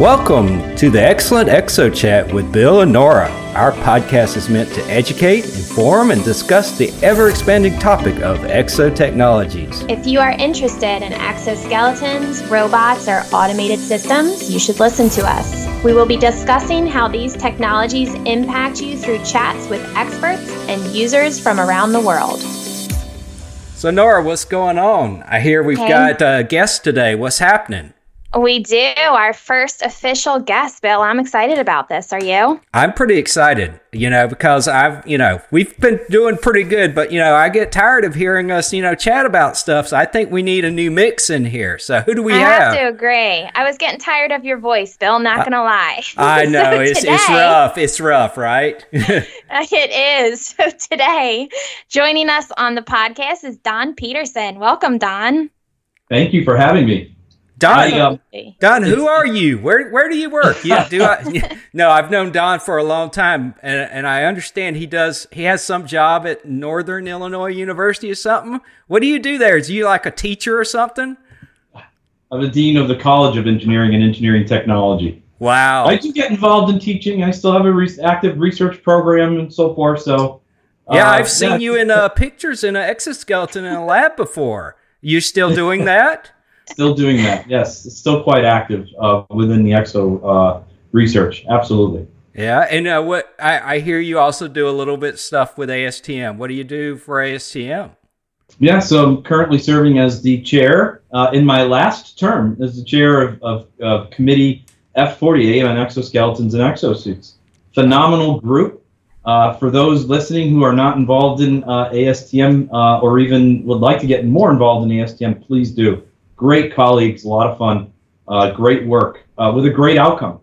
Welcome to the Excellent Exo Chat with Bill and Nora. Our podcast is meant to educate, inform, and discuss the ever expanding topic of exo technologies. If you are interested in exoskeletons, robots, or automated systems, you should listen to us. We will be discussing how these technologies impact you through chats with experts and users from around the world. So, Nora, what's going on? I hear we've Hey. got uh, a guest today. What's happening? We do our first official guest, Bill. I'm excited about this. Are you? I'm pretty excited, you know, because I've, you know, we've been doing pretty good, but, you know, I get tired of hearing us, you know, chat about stuff. So I think we need a new mix in here. So who do we I have? I have to agree. I was getting tired of your voice, Bill. Not gonna lie. I know So it's it's rough. It's rough, right? It is. So today, joining us on the podcast is Don Peterson. Welcome, Don. Thank you for having me. Don, Don, who are you? Where where do you work? Yeah, do I? No, I've known Don for a long time, and and I understand he does. He has some job at Northern Illinois University or something. What do you do there? Is you like a teacher or something? I'm the dean of the College of Engineering and Engineering Technology. Wow. I do get involved in teaching. I still have a re- active research program and so forth. So, yeah, uh, I've seen yeah, you in uh, pictures in an exoskeleton in a lab before. You still doing that? Still doing that. Yes, it's still quite active uh, within the EXO uh, research. Absolutely. Yeah, and uh, what I, I hear you also do a little bit stuff with ASTM. What do you do for ASTM? Yeah, so I'm currently serving as the chair uh, in my last term as the chair of, of, of Committee F48 on exoskeletons and exosuits. Phenomenal group. Uh, for those listening who are not involved in uh, ASTM uh, or even would like to get more involved in ASTM, please do. Great colleagues, a lot of fun, uh, great work uh, with a great outcome.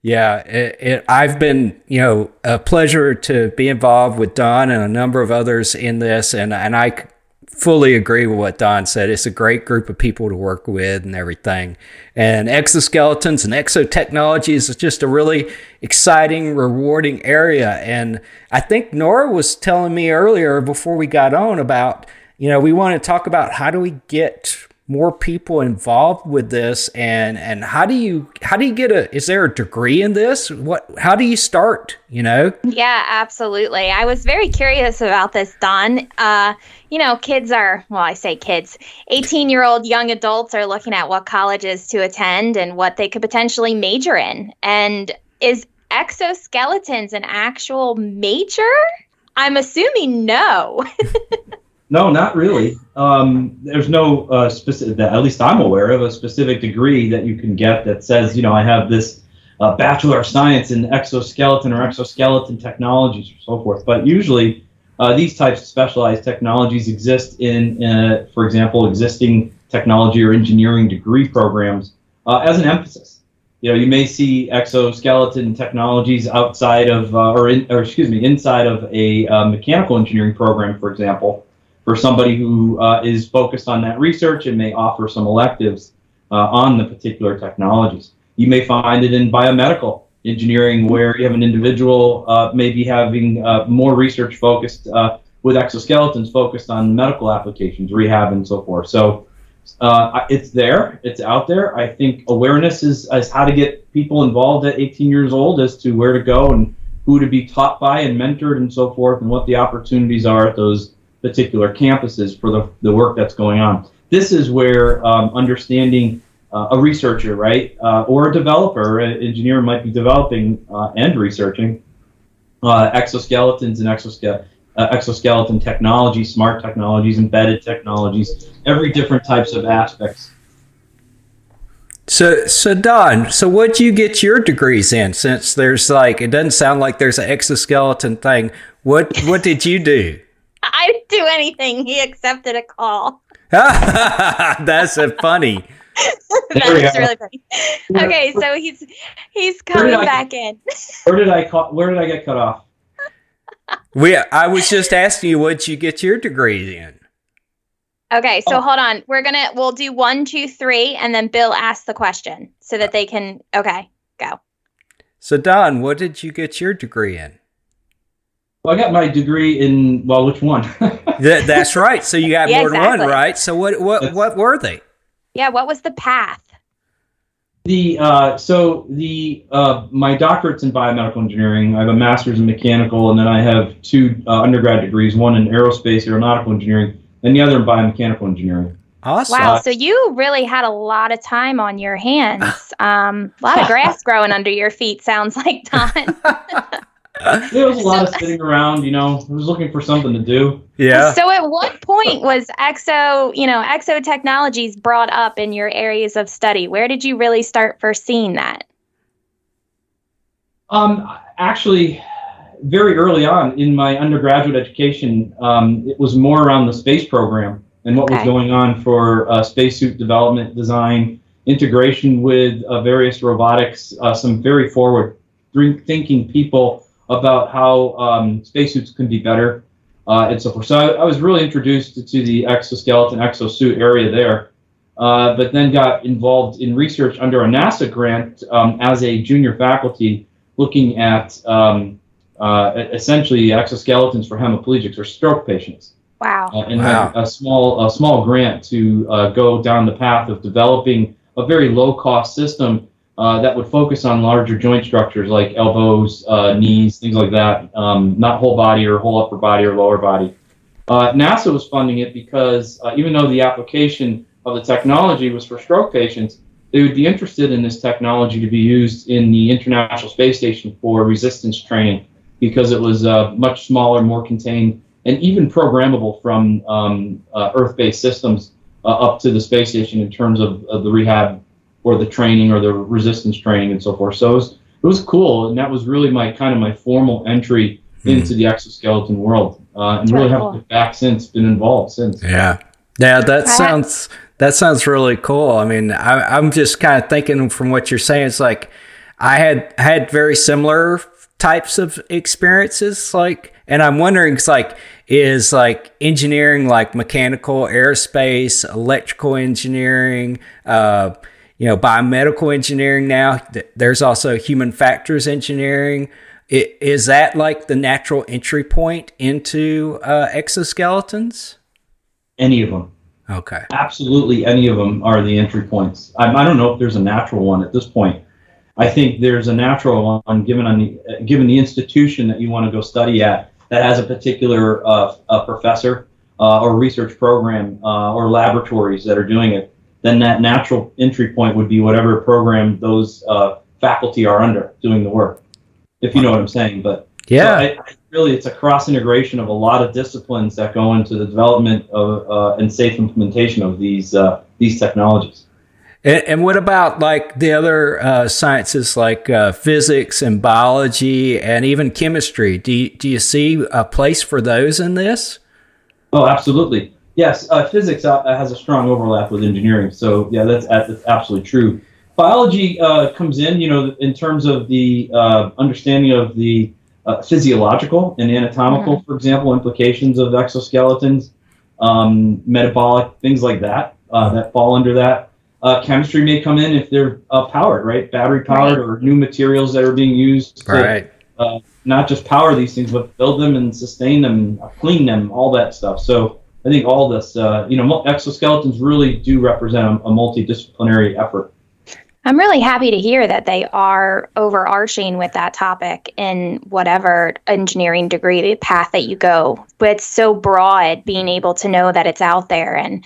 Yeah, it, it, I've been, you know, a pleasure to be involved with Don and a number of others in this, and and I fully agree with what Don said. It's a great group of people to work with and everything. And exoskeletons and exotechnologies is just a really exciting, rewarding area. And I think Nora was telling me earlier before we got on about, you know, we want to talk about how do we get more people involved with this and and how do you how do you get a is there a degree in this what how do you start you know Yeah, absolutely. I was very curious about this, Don. Uh, you know, kids are, well, I say kids, 18 year old young adults are looking at what colleges to attend and what they could potentially major in. And is exoskeletons an actual major? I'm assuming no. No, not really. Um, there's no uh, specific, that at least I'm aware of, a specific degree that you can get that says, you know, I have this uh, Bachelor of Science in exoskeleton or exoskeleton technologies or so forth. But usually, uh, these types of specialized technologies exist in, uh, for example, existing technology or engineering degree programs uh, as an emphasis. You know, you may see exoskeleton technologies outside of, uh, or, in, or excuse me, inside of a mechanical engineering program, for example for somebody who uh, is focused on that research and may offer some electives uh, on the particular technologies. You may find it in biomedical engineering where you have an individual uh, maybe having uh, more research focused uh, with exoskeletons focused on medical applications, rehab, and so forth. So uh, it's there, it's out there. I think awareness is, is how to get people involved at 18 years old as to where to go and who to be taught by and mentored and so forth, and what the opportunities are at those particular campuses for the, the work that's going on. This is where um, understanding uh, a researcher, right, uh, or a developer, an engineer might be developing uh, and researching uh, exoskeletons and exoske- uh, exoskeleton technology, smart technologies, embedded technologies, every different types of aspects. so so don so what'd you get your degrees in since there's like it doesn't sound like there's an exoskeleton thing what what did you do I didn't do anything. He accepted a call. that's a funny That's really funny. Okay, so he's he's Where did coming I- back in. Where did I ca- Where did I get cut off? we i was just asking you what'd you get your degree in Okay, so Oh. hold on. We're gonna we'll do one, two, three, and then Bill asks the question so that they can. Okay, go. so don what did you get your degree in Well, I got my degree in well, which one? That, that's right. So you got Yeah, more than one, right? So what what what were they? Yeah, what was the path? The uh, so the uh, my doctorate's in biomedical engineering. I have a master's in mechanical, and then I have two uh, undergrad degrees: one in aerospace aeronautical engineering, and the other in biomechanical engineering. Awesome. Wow, so you really had a lot of time on your hands. Um, a lot of grass growing under your feet. Sounds like Don. There was a lot of sitting around. You know, I was looking for something to do. Yeah. So, at what point was exo, you know, exo technologies brought up in your areas of study? Where did you really start first seeing that? Um, actually, very early on in my undergraduate education, um, it was more around the space program and what was going on for uh, spacesuit development, design, integration with uh, various robotics. Uh, some very forward thinking people about how um, spacesuits can be better uh, and so forth. So I, I was really introduced to the exoskeleton, exosuit area there. Uh, but then got involved in research under a NASA grant um, as a junior faculty looking at um, uh, essentially exoskeletons for hemiplegics or stroke patients, Wow. uh, and Wow. had a small a small grant to uh, go down the path of developing a very low cost system uh, that would focus on larger joint structures like elbows, uh, knees, things like that, um, not whole body or whole upper body or lower body. Uh, NASA was funding it because uh, even though the application of the technology was for stroke patients, they would be interested in this technology to be used in the International Space Station for resistance training because it was uh, much smaller, more contained, and even programmable from um, uh, Earth-based systems up to the space station in terms of, of the rehab or the training or the resistance training and so forth. So it was, it was cool, and that was really my kind of my formal entry Hmm. into the exoskeleton world, uh, and That's really really haven't cool. looked back since. Been involved since. Yeah. Yeah, that Right. sounds that sounds really cool. I mean, I, I'm just kind of thinking from what you're saying. It's like I had had very similar types of experiences. Like, and I'm wondering, it's like, is like engineering, like mechanical, aerospace, electrical engineering, uh, you know, biomedical engineering. Now, there's also human factors engineering. I- Is that like the natural entry point into uh, exoskeletons? Any of them. Okay. absolutely any of them are the entry points. I, I don't know if there's a natural one at this point. I think there's a natural one given on the given the institution that you want to go study at that has a particular uh, a professor uh, or research program uh, or laboratories that are doing it. Then that natural entry point would be whatever program those uh, faculty are under doing the work. If you know what I'm saying, but Yeah. so I, I really, it's a cross integration of a lot of disciplines that go into the development of uh, and safe implementation of these uh, these technologies. and, and what about like the other uh, sciences like uh, physics and biology and even chemistry? Do you, do you see a place for those in this? Oh, absolutely. Yes, uh, physics uh, has a strong overlap with engineering. So yeah, that's, that's absolutely true. Biology uh, comes in, you know, in terms of the uh, understanding of the uh, physiological and anatomical, for example, implications of exoskeletons, um, metabolic things like that uh, that fall under that. Uh, chemistry may come in if they're uh, powered, right? Battery powered or new materials that are being used to Right. uh, not just power these things, but build them and sustain them, uh, clean them, all that stuff. So I think all this, uh, you know, exoskeletons really do represent a, a multidisciplinary effort. I'm really happy to hear that they are overarching with that topic in whatever engineering degree path that you go. But it's so broad being able to know that it's out there and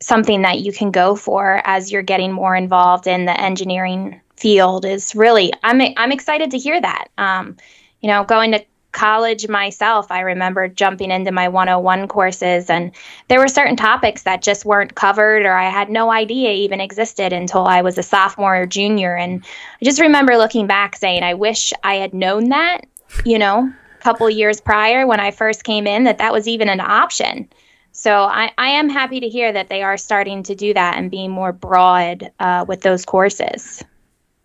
something that you can go for as you're getting more involved in the engineering field is really I'm I'm excited to hear that. Um, you know, going to college myself, I remember jumping into my 101 courses, and there were certain topics that just weren't covered or I had no idea even existed until I was a sophomore or junior. And I just remember looking back saying, I wish I had known that, you know, a couple years prior when I first came in, that that was even an option. So I, I am happy to hear that they are starting to do that and being more broad uh, with those courses.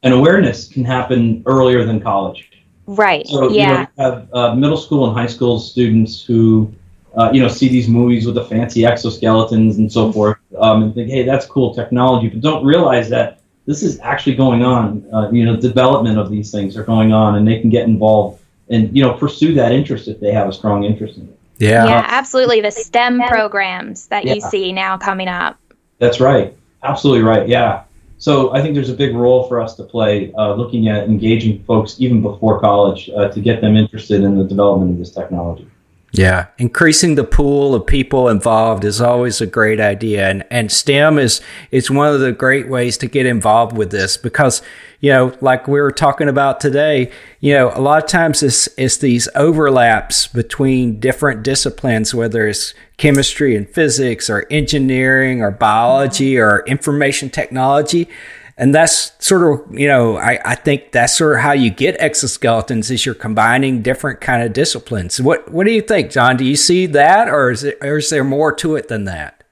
And awareness can happen earlier than college. Right. So yeah. you know, you have uh, middle school and high school students who, uh, you know, see these movies with the fancy exoskeletons and so forth, um, and think, hey, that's cool technology, but don't realize that this is actually going on. Uh, you know, development of these things are going on, and they can get involved and you know pursue that interest if they have a strong interest in it. Yeah. yeah, absolutely. The STEM programs that you see now coming up. That's right. Absolutely right. Yeah. So I think there's a big role for us to play uh, looking at engaging folks even before college uh, to get them interested in the development of this technology. Yeah, increasing the pool of people involved is always a great idea, and and STEM is is one of the great ways to get involved with this because you know, like we were talking about today, you know, a lot of times it's it's these overlaps between different disciplines, whether it's chemistry and physics, or engineering, or biology, or information technology and that's sort of you know I, I think that's sort of how you get exoskeletons is you're combining different kind of disciplines. What what do you think john? Do you see that or is it or is there more to it than that?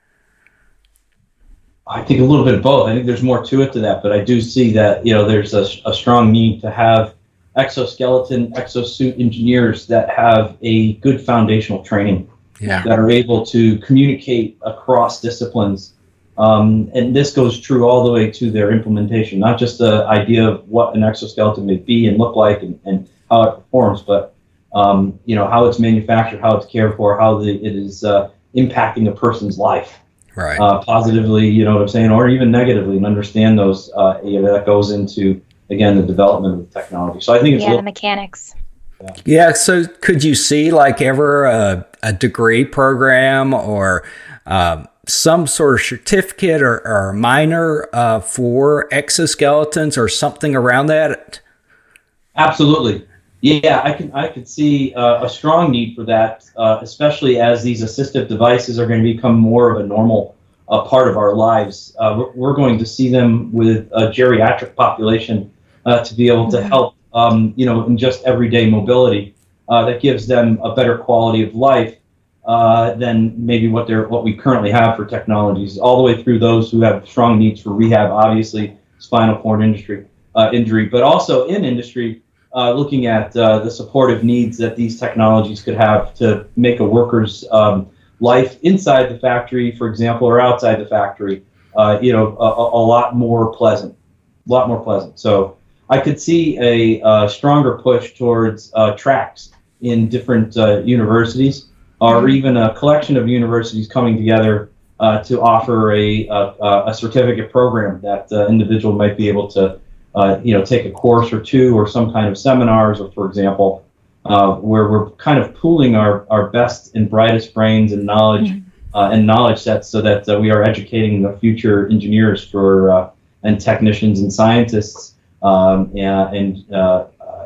I think a little bit of both. I think there's more to it than that but i do see that you know there's a, a strong need to have exoskeleton exosuit engineers that have a good foundational training yeah. that are able to communicate across disciplines um, and this goes true all the way to their implementation, not just the idea of what an exoskeleton may be and look like and, and how it performs, but um, you know how it's manufactured, how it's cared for, how the, it is uh, impacting a person's life, right? Uh, positively, you know what I'm saying, or even negatively, and understand those. Uh, you know, that goes into again the development of the technology. So I think it's yeah, little, the mechanics. Yeah. yeah. So could you see like ever a, a degree program or um, some sort of certificate or, or minor uh, for exoskeletons or something around that? Absolutely. Yeah, I can I could see uh, a strong need for that, uh, especially as these assistive devices are going to become more of a normal uh, part of our lives. Uh, we're, we're, going to see them with a geriatric population uh, to be able to mm-hmm. help, um, you know, in just everyday mobility. Uh, that gives them a better quality of life uh, than maybe what they're what we currently have for technologies, all the way through those who have strong needs for rehab, obviously spinal cord industry uh, injury, but also in industry, uh, looking at uh, the supportive needs that these technologies could have to make a worker's um, life inside the factory, for example, or outside the factory, uh, you know, a, a, lot more pleasant, a lot more pleasant. So I could see a, a stronger push towards tracks in different universities or even a collection of universities coming together uh, to offer a, a, a, certificate program that the individual might be able to, uh, you know, take a course or two or some kind of seminars, or for example, uh, where we're kind of pooling our, our best and brightest brains and knowledge mm-hmm. Uh, and knowledge sets so that uh, we are educating the future engineers for uh, and technicians and scientists um, and, and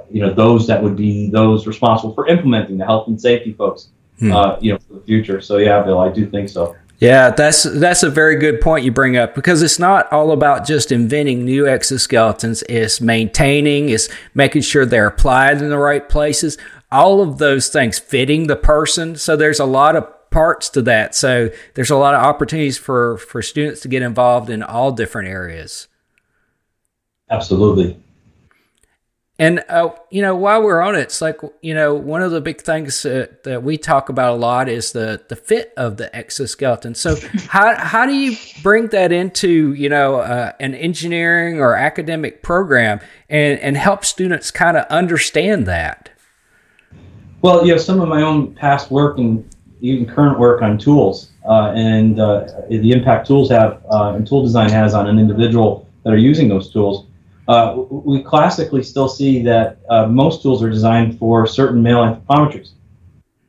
you know those that would be those responsible for implementing the health and safety folks hmm. uh, you know, for the future. So yeah, Bill, I do think so. Yeah, that's that's a very good point you bring up because it's not all about just inventing new exoskeletons. It's maintaining, it's making sure they're applied in the right places. All of those things fitting the person. So there's a lot of parts to that. So there's a lot of opportunities for for students to get involved in all different areas. Absolutely. And uh, you know, while we're on it, it's like you know, one of the big things uh, that we talk about a lot is the the fit of the exoskeleton. So, how how do you bring that into you know uh, an engineering or academic program and and help students kind of understand that? Well, you know, some of my own past work and even current work on tools uh, and uh, the impact tools have uh, and tool design has on an individual that are using those tools uh, we classically still see that uh, most tools are designed for certain male anthropometries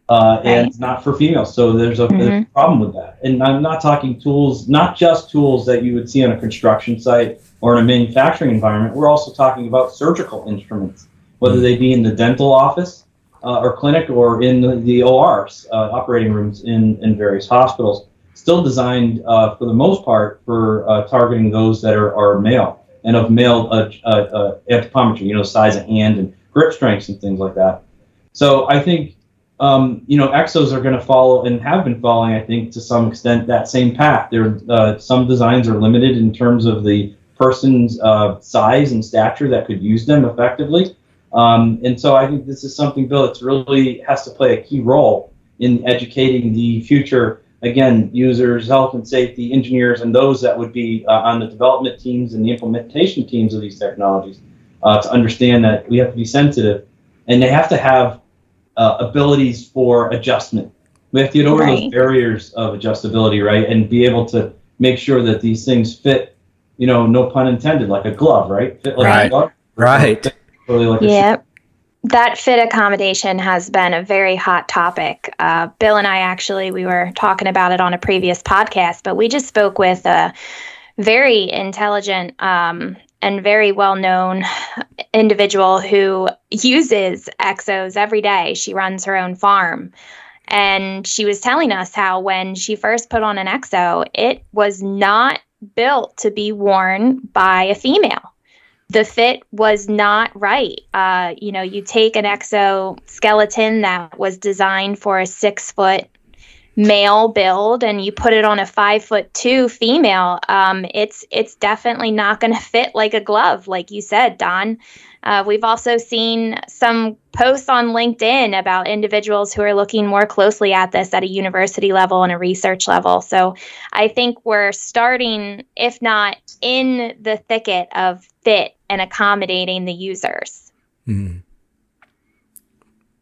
uh, and not for females. So there's a, mm-hmm. there's a, problem with that. And I'm not talking tools, not just tools that you would see on a construction site or in a manufacturing environment. We're also talking about surgical instruments, whether they be in the dental office uh, or clinic or in the, the ORs, uh, operating rooms in, in various hospitals. Still designed uh, for the most part for targeting those that are, are male and of male uh, uh, uh, anthropometry, you know, size of hand and grip strengths and things like that. So I think, um, you know, exos are going to follow and have been following, I think, to some extent that same path. There, uh, some designs are limited in terms of the person's uh, size and stature that could use them effectively. Um, and so I think this is something, Bill, that's really has to play a key role in educating the future again, users, health and safety, engineers, and those that would be uh, on the development teams and the implementation teams of these technologies uh, to understand that we have to be sensitive and they have to have uh, abilities for adjustment. We have to get over right. those barriers of adjustability, right? And be able to make sure that these things fit you know, no pun intended, like a glove, right? Fit like right. a glove. Right. Really like yep. That fit accommodation has been a very hot topic. Uh, Bill and I actually, we were talking about it on a previous podcast, but we just spoke with a very intelligent um, and very well known individual who uses exos every day. She runs her own farm. And she was telling us how when she first put on an exo, it was not built to be worn by a female the fit was not right. Uh, you know, you take an exoskeleton that was designed for a six foot male build and you put it on a five foot two female, um, it's it's definitely not going to fit like a glove, like you said, Don. Uh, we've also seen some posts on LinkedIn about individuals who are looking more closely at this at a university level and a research level. So I think we're starting, if not in the thicket of fit and accommodating the users. Mm.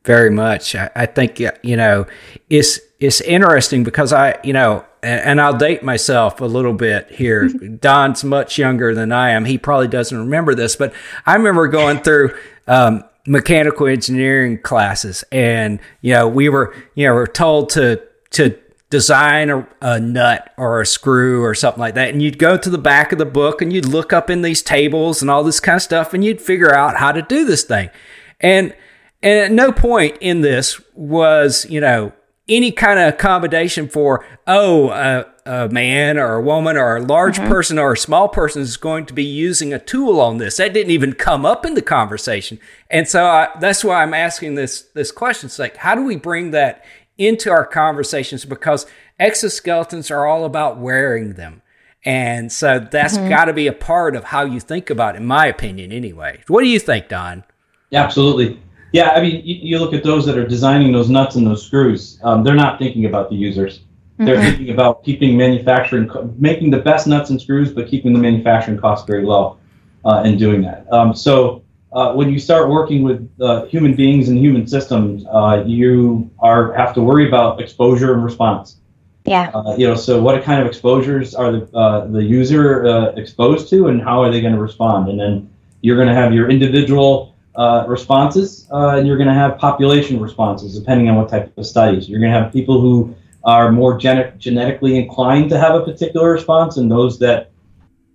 Very much. I, I think, you know, it's, it's interesting because I, you know, and, and I'll date myself a little bit here. Don's much younger than I am. He probably doesn't remember this, but I remember going through um, mechanical engineering classes, and you know, we were, you know, we're told to to design a, a, nut or a screw or something like that. And you'd go to the back of the book and you'd look up in these tables and all this kind of stuff and you'd figure out how to do this thing. And and at no point in this was, you know, any kind of accommodation for, oh, a, a man or a woman or a large mm-hmm. person or a small person is going to be using a tool on this. That didn't even come up in the conversation. And so I, that's why I'm asking this, this question. It's like, how do we bring that into our conversations? Because exoskeletons are all about wearing them. And so that's mm-hmm. got to be a part of how you think about it, in my opinion, anyway. What do you think, Don? Yeah, Absolutely. Yeah, I mean, you, you, look at those that are designing those nuts and those screws. Um, they're not thinking about the users. Mm-hmm. They're thinking about keeping manufacturing, making the best nuts and screws, but keeping the manufacturing costs very low, uh, and doing that. Um, so uh, when you start working with uh, human beings and human systems, uh, you are have to worry about exposure and response. Yeah. Uh, you know, so what kind of exposures are the uh, the user exposed to, and how are they going to respond? And then you're going to have your individual uh, responses, uh, and you're going to have population responses depending on what type of studies. You're going to have people who are more gen- genetically inclined to have a particular response, and those that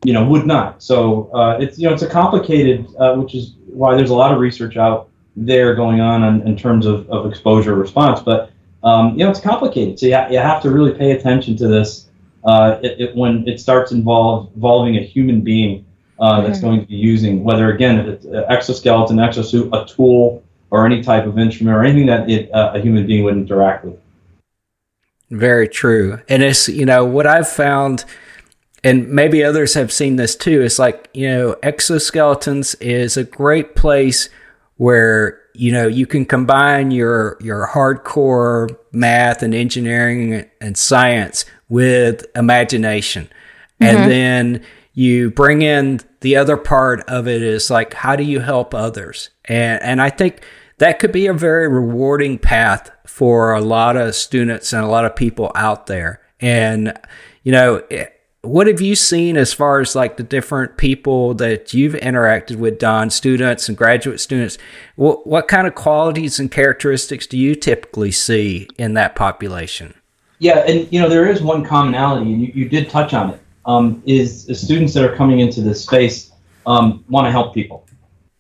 you know would not. So uh, it's you know it's a complicated, uh, which is why there's a lot of research out there going on in, in terms of, of exposure response. But um, you know it's complicated, so you, ha- you have to really pay attention to this uh, it, it, when it starts involve, involving a human being uh, that's mm-hmm. going to be using, whether again it's an exoskeleton, exosuit, a tool, or any type of instrument or anything that it, uh, a human being would interact with. Very true, and it's you know what I've found, and maybe others have seen this too. It's like you know exoskeletons is a great place where you know you can combine your your hardcore math and engineering and science with imagination, mm-hmm. and then you bring in the other part of it is like how do you help others? And and i think that could be a very rewarding path for a lot of students and a lot of people out there. And you know eh, what have you seen as far as like the different people that you've interacted with don students and graduate students? What, what kind of qualities and characteristics do you typically see in that population? Yeah and you know there is one commonality and you, you did touch on it um, is, is, students that are coming into this space um, want to help people.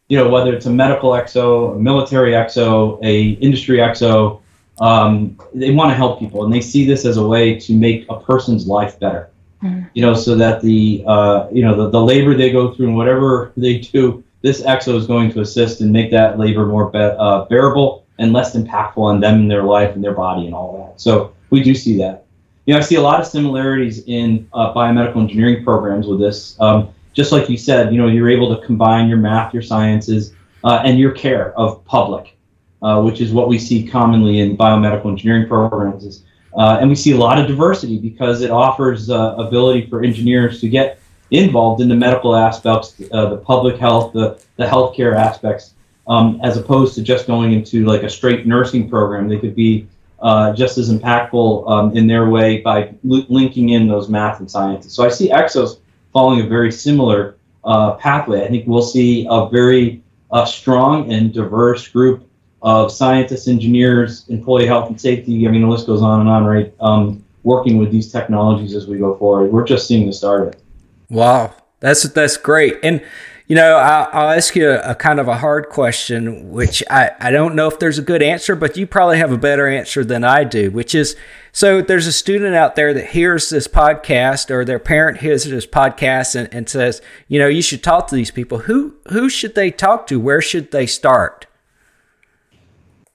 You know, whether it's a medical exo, a military exo, a industry exo, um, they want to help people, and they see this as a way to make a person's life better. Mm-hmm. You know, so that the uh, you know the, the labor they go through and whatever they do, this exo is going to assist and make that labor more be- uh, bearable and less impactful on them and their life and their body and all that. So we do see that you know, I see a lot of similarities in uh, biomedical engineering programs with this. Um, just like you said, you know, you're able to combine your math, your sciences, uh, and your care of public, uh, which is what we see commonly in biomedical engineering programs. Uh, and we see a lot of diversity because it offers uh, ability for engineers to get involved in the medical aspects, uh, the public health, the, the healthcare aspects, um, as opposed to just going into like a straight nursing program. They could be uh, just as impactful um, in their way by linking in those math and sciences. So I see Exos following a very similar uh, pathway. I think we'll see a very uh, strong and diverse group of scientists, engineers, employee health and safety. I mean, the list goes on and on, right? Um, working with these technologies as we go forward. We're just seeing the start of it. Wow, that's that's great. And you know, I'll, I'll ask you a, a, kind of a hard question, which I, I don't know if there's a good answer, but you probably have a better answer than I do, which is so there's a student out there that hears this podcast or their parent hears this podcast and, and says, you know, you should talk to these people. Who who should they talk to? Where should they start?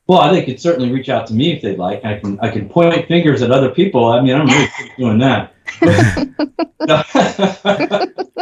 Well, I think could certainly reach out to me if they'd like. I can I can point fingers at other people. I mean, I'm really doing that.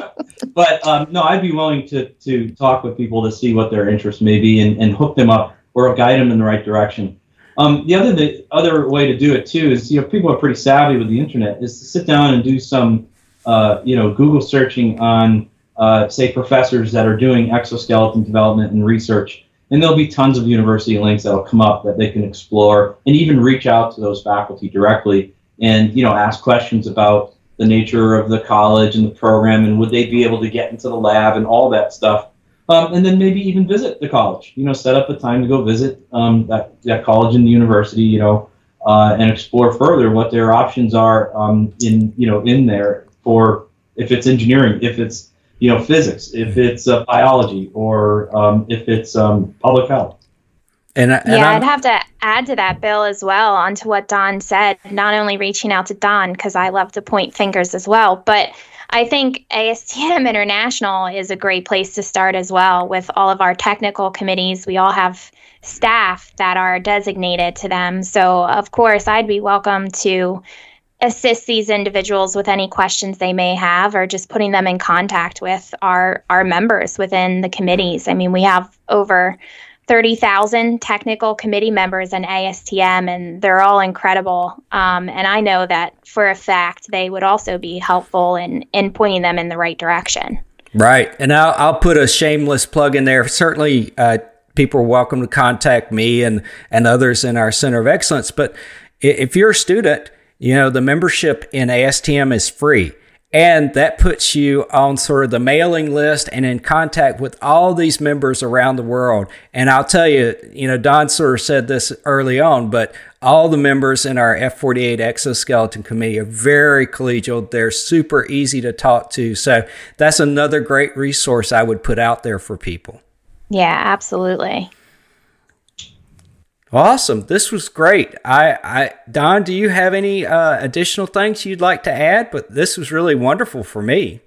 but um, no, I'd be willing to to talk with people to see what their interests may be and, and hook them up or guide them in the right direction. Um, the other the other way to do it too is you know people are pretty savvy with the internet is to sit down and do some uh, you know Google searching on uh, say professors that are doing exoskeleton development and research, and there'll be tons of university links that'll come up that they can explore and even reach out to those faculty directly and you know ask questions about the nature of the college and the program, and would they be able to get into the lab and all that stuff. Um, and then maybe even visit the college. You know, set up a time to go visit um, that, that college and the university. You know, uh, and explore further what their options are um, in you know in there for if it's engineering, if it's you know physics, if it's uh, biology, or um, if it's um, public health. And, and yeah, i would have to add to that, Bill, as well, onto what Don said. Not only reaching out to Don because I love to point fingers as well, but I think ASTM International is a great place to start as well. With all of our technical committees, we all have staff that are designated to them. So, of course, I'd be welcome to assist these individuals with any questions they may have or just putting them in contact with our our members within the committees. I mean, we have over 30,000 technical committee members in ASTM, and they're all incredible. Um, and I know that for a fact they would also be helpful in, in pointing them in the right direction. Right. And I'll, I'll put a shameless plug in there. Certainly, uh, people are welcome to contact me and, and others in our Center of Excellence. But if you're a student, you know, the membership in ASTM is free. And that puts you on sort of the mailing list and in contact with all these members around the world. And I'll tell you, you know, Don sort of said this early on, but all the members in our F48 exoskeleton committee are very collegial. They're super easy to talk to. So that's another great resource I would put out there for people. Yeah, absolutely. Awesome. This was great. I, I, Don, do you have any uh, additional things you'd like to add? But this was really wonderful for me.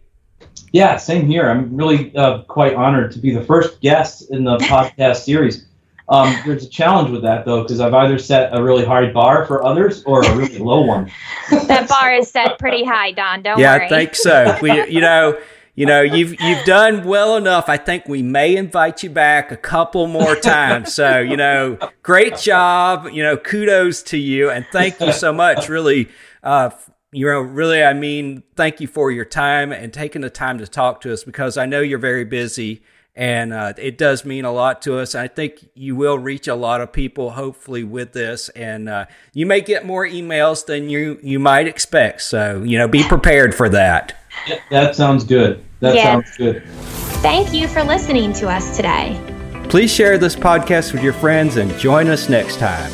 Yeah, same here. I'm really uh, quite honored to be the first guest in the podcast series. Um, there's a challenge with that though, because I've either set a really high bar for others or a really low one. that bar is set pretty high, Don. Don't yeah, worry. Yeah, I think so. We, you know, you know, you've you've done well enough. I think we may invite you back a couple more times. So, you know, great job. You know, kudos to you and thank you so much. Really, uh, you know, really, I mean, thank you for your time and taking the time to talk to us because I know you're very busy and uh, it does mean a lot to us. I think you will reach a lot of people, hopefully, with this, and uh, you may get more emails than you you might expect. So, you know, be prepared for that. Yeah, that sounds good. That yes. sounds good. Thank you for listening to us today. Please share this podcast with your friends and join us next time.